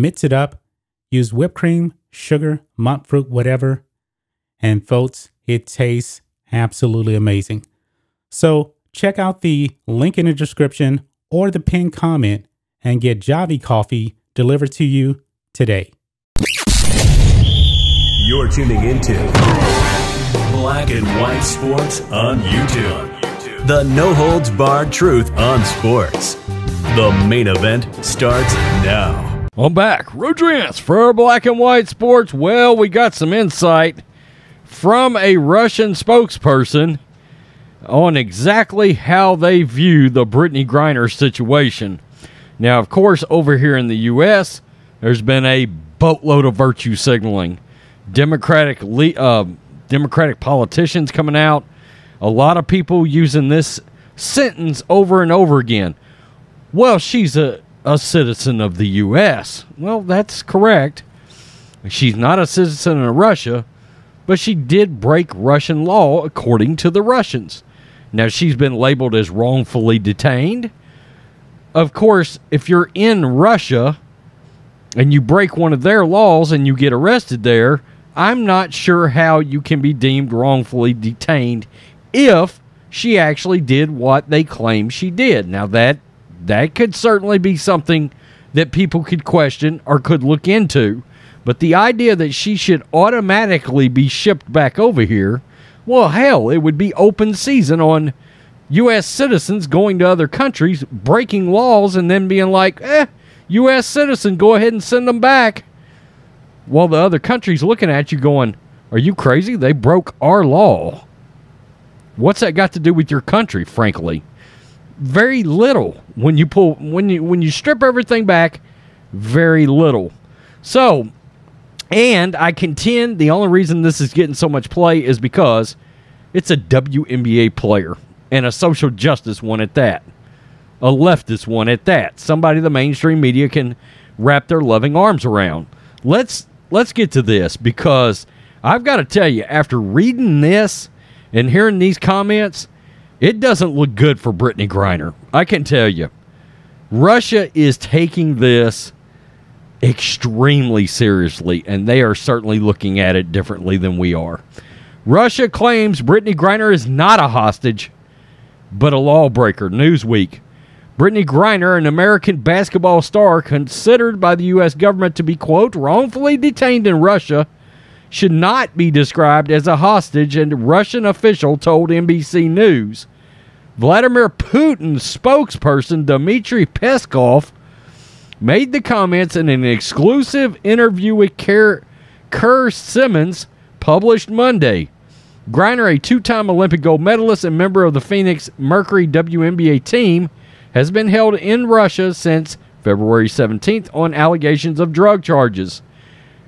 mix it up, use whipped cream, sugar, monk fruit, whatever. And folks, it tastes absolutely amazing. So check out the link in the description or the pinned comment and get Javy coffee delivered to you today. You're tuning into Black and White Sports on YouTube. The no holds barred truth on sports. The main event starts now. I'm back. Rodrance for Black and White Sports. Well, we got some insight from a Russian spokesperson on exactly how they view the Brittney Griner situation. Now, of course, over here in the U.S., there's been a boatload of virtue signaling. Democratic uh, Democratic politicians coming out. A lot of people using this sentence over and over again. Well, she's a a citizen of the U.S. Well, that's correct. She's not a citizen of Russia, but she did break Russian law according to the Russians. Now, she's been labeled as wrongfully detained. Of course, if you're in Russia and you break one of their laws and you get arrested there, I'm not sure how you can be deemed wrongfully detained if she actually did what they claim she did. Now, that that could certainly be something that people could question or could look into. But the idea that she should automatically be shipped back over here, well, hell, it would be open season on U.S. citizens going to other countries, breaking laws, and then being like, eh, U.S. citizen, go ahead and send them back. While the other country's looking at you going, are you crazy? They broke our law. What's that got to do with your country, frankly? Very little. When you pull when you when you strip everything back very little. So and i contend the only reason this is getting so much play is because it's a WNBA player and a social justice one at that. A leftist one at that. Somebody the mainstream media can wrap their loving arms around. Let's let's get to this because i've got to tell you after reading this and hearing these comments it doesn't look good for Brittney Griner. I can tell you. Russia is taking this extremely seriously, and they are certainly looking at it differently than we are. Russia claims Brittney Griner is not a hostage, but a lawbreaker. Newsweek. Brittney Griner, an American basketball star considered by the U.S. government to be, quote, wrongfully detained in Russia, should not be described as a hostage, and Russian official told NBC News. Vladimir Putin's spokesperson, Dmitry Peskov, made the comments in an exclusive interview with Keir, Keir Simmons published Monday. Griner, a two time Olympic gold medalist and member of the Phoenix Mercury WNBA team, has been held in Russia since February 17th on allegations of drug charges.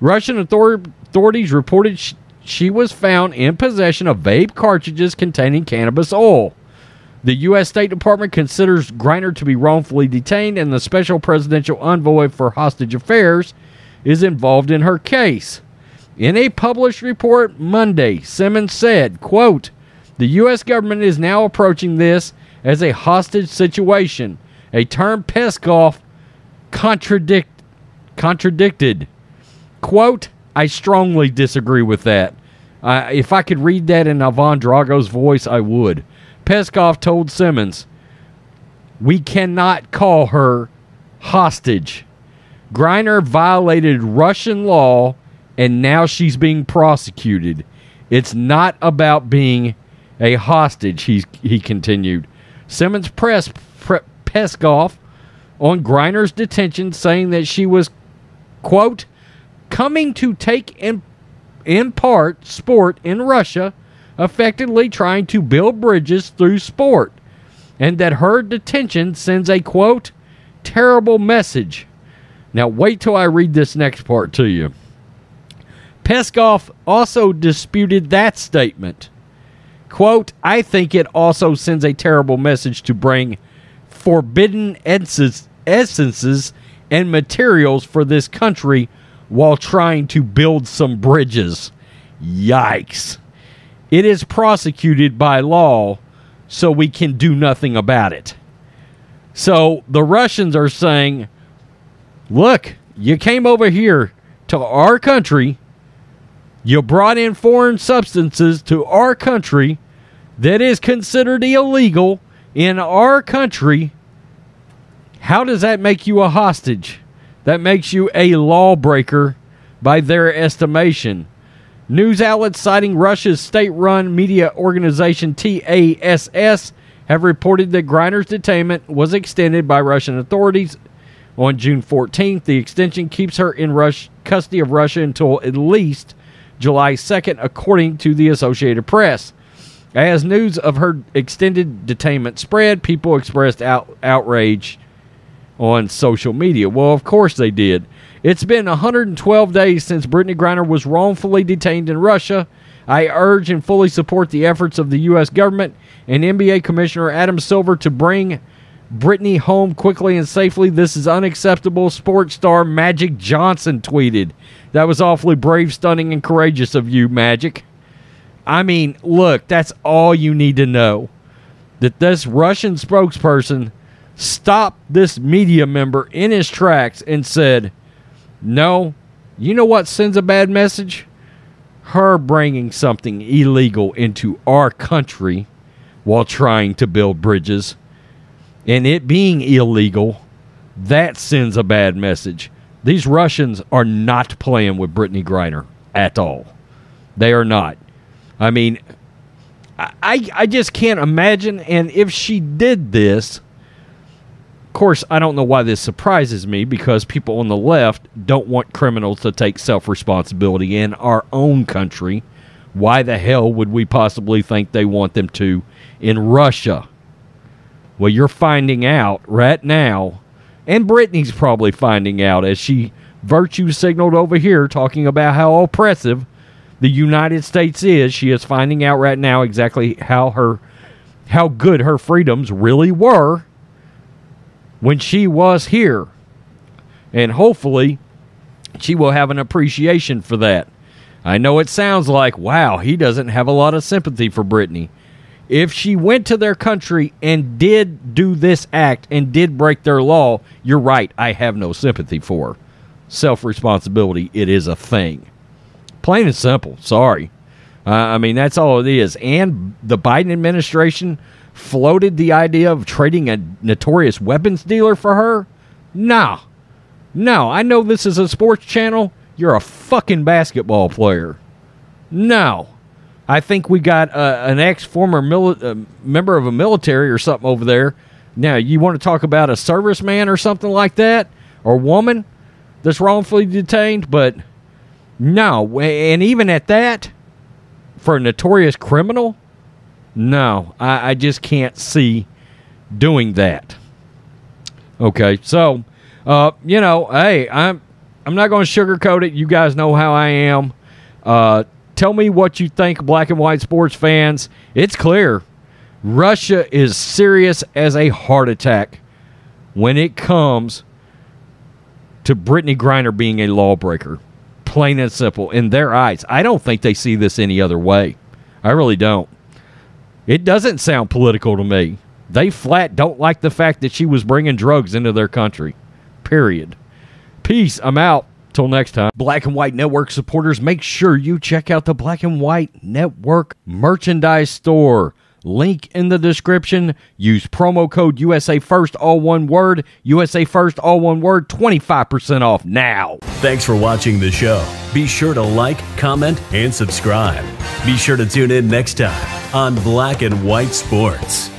Russian author- authorities reported sh- she was found in possession of vape cartridges containing cannabis oil. The U.S. State Department considers Griner to be wrongfully detained, and the special presidential envoy for hostage affairs is involved in her case. In a published report Monday, Simmons said, quote, The U.S. government is now approaching this as a hostage situation, a term Peskov contradict, contradicted. Quote, I strongly disagree with that. Uh, if I could read that in Ivan Drago's voice, I would. Peskov told Simmons, We cannot call her hostage. Griner violated Russian law and now she's being prosecuted. It's not about being a hostage, he, he continued. Simmons pressed pre- Peskov on Griner's detention, saying that she was, quote, coming to take in, in part sport in Russia, effectively trying to build bridges through sport, and that her detention sends a, quote, terrible message. Now, wait till I read this next part to you. Peskov also disputed that statement. Quote, I think it also sends a terrible message to bring forbidden essences and materials for this country while trying to build some bridges. Yikes. It is prosecuted by law, so we can do nothing about it. So the Russians are saying, look, you came over here to our country you brought in foreign substances to our country that is considered illegal in our country. How does that make you a hostage? That makes you a lawbreaker by their estimation. News outlets citing Russia's state run media organization TASS have reported that Griner's detainment was extended by Russian authorities on June 14th. The extension keeps her in Rush, custody of Russia until at least July 2nd, according to the Associated Press. As news of her extended detainment spread, people expressed out, outrage on social media. Well, of course they did. It's been 112 days since Brittney Griner was wrongfully detained in Russia. I urge and fully support the efforts of the U.S. government and NBA Commissioner Adam Silver to bring Brittney home quickly and safely. This is unacceptable, sports star Magic Johnson tweeted. That was awfully brave, stunning, and courageous of you, Magic. I mean, look, that's all you need to know. That this Russian spokesperson stopped this media member in his tracks and said, No, you know what sends a bad message? Her bringing something illegal into our country while trying to build bridges and it being illegal, that sends a bad message. These Russians are not playing with Brittney Griner at all. They are not. I mean, I, I just can't imagine. And if she did this, course, I don't know why this surprises me because people on the left don't want criminals to take self responsibility in our own country. Why the hell would we possibly think they want them to in Russia? Well, you're finding out right now, and Brittney's probably finding out as she virtue signaled over here talking about how oppressive the United States is. She is finding out right now exactly how her how good her freedoms really were when she was here. And hopefully she will have an appreciation for that. I know it sounds like, wow, he doesn't have a lot of sympathy for Brittney. if she went to their country and did do this act and did break their law, you're right. I have no sympathy for self responsibility. It is a thing. Plain and simple. Sorry. Uh, I mean, that's all it is. And the Biden administration floated the idea of trading a notorious weapons dealer for her. No. No. I know this is a sports channel. You're a fucking basketball player. No. I think we got uh, an ex former mili- uh, member of a military or something over there. Now, you want to talk about a serviceman or something like that, or woman that's wrongfully detained, but no. And even at that, for a notorious criminal, no, I, I just can't see doing that. Okay, so uh, you know, hey, I'm I'm not going to sugarcoat it. You guys know how I am. Uh, Tell me what you think, black and white sports fans. It's clear Russia is serious as a heart attack when it comes to Brittney Griner being a lawbreaker. Plain and simple. In their eyes. I don't think they see this any other way. I really don't. It doesn't sound political to me. They flat don't like the fact that she was bringing drugs into their country. Period. Peace. I'm out. Till next time, Black and White Network supporters, make sure you check out the Black and White Network merchandise store. Link in the description. Use promo code USA First, all one word. USA First, all one word. 25% off now. Thanks for watching the show. Be sure to like, comment, and subscribe. Be sure to tune in next time on Black and White Sports.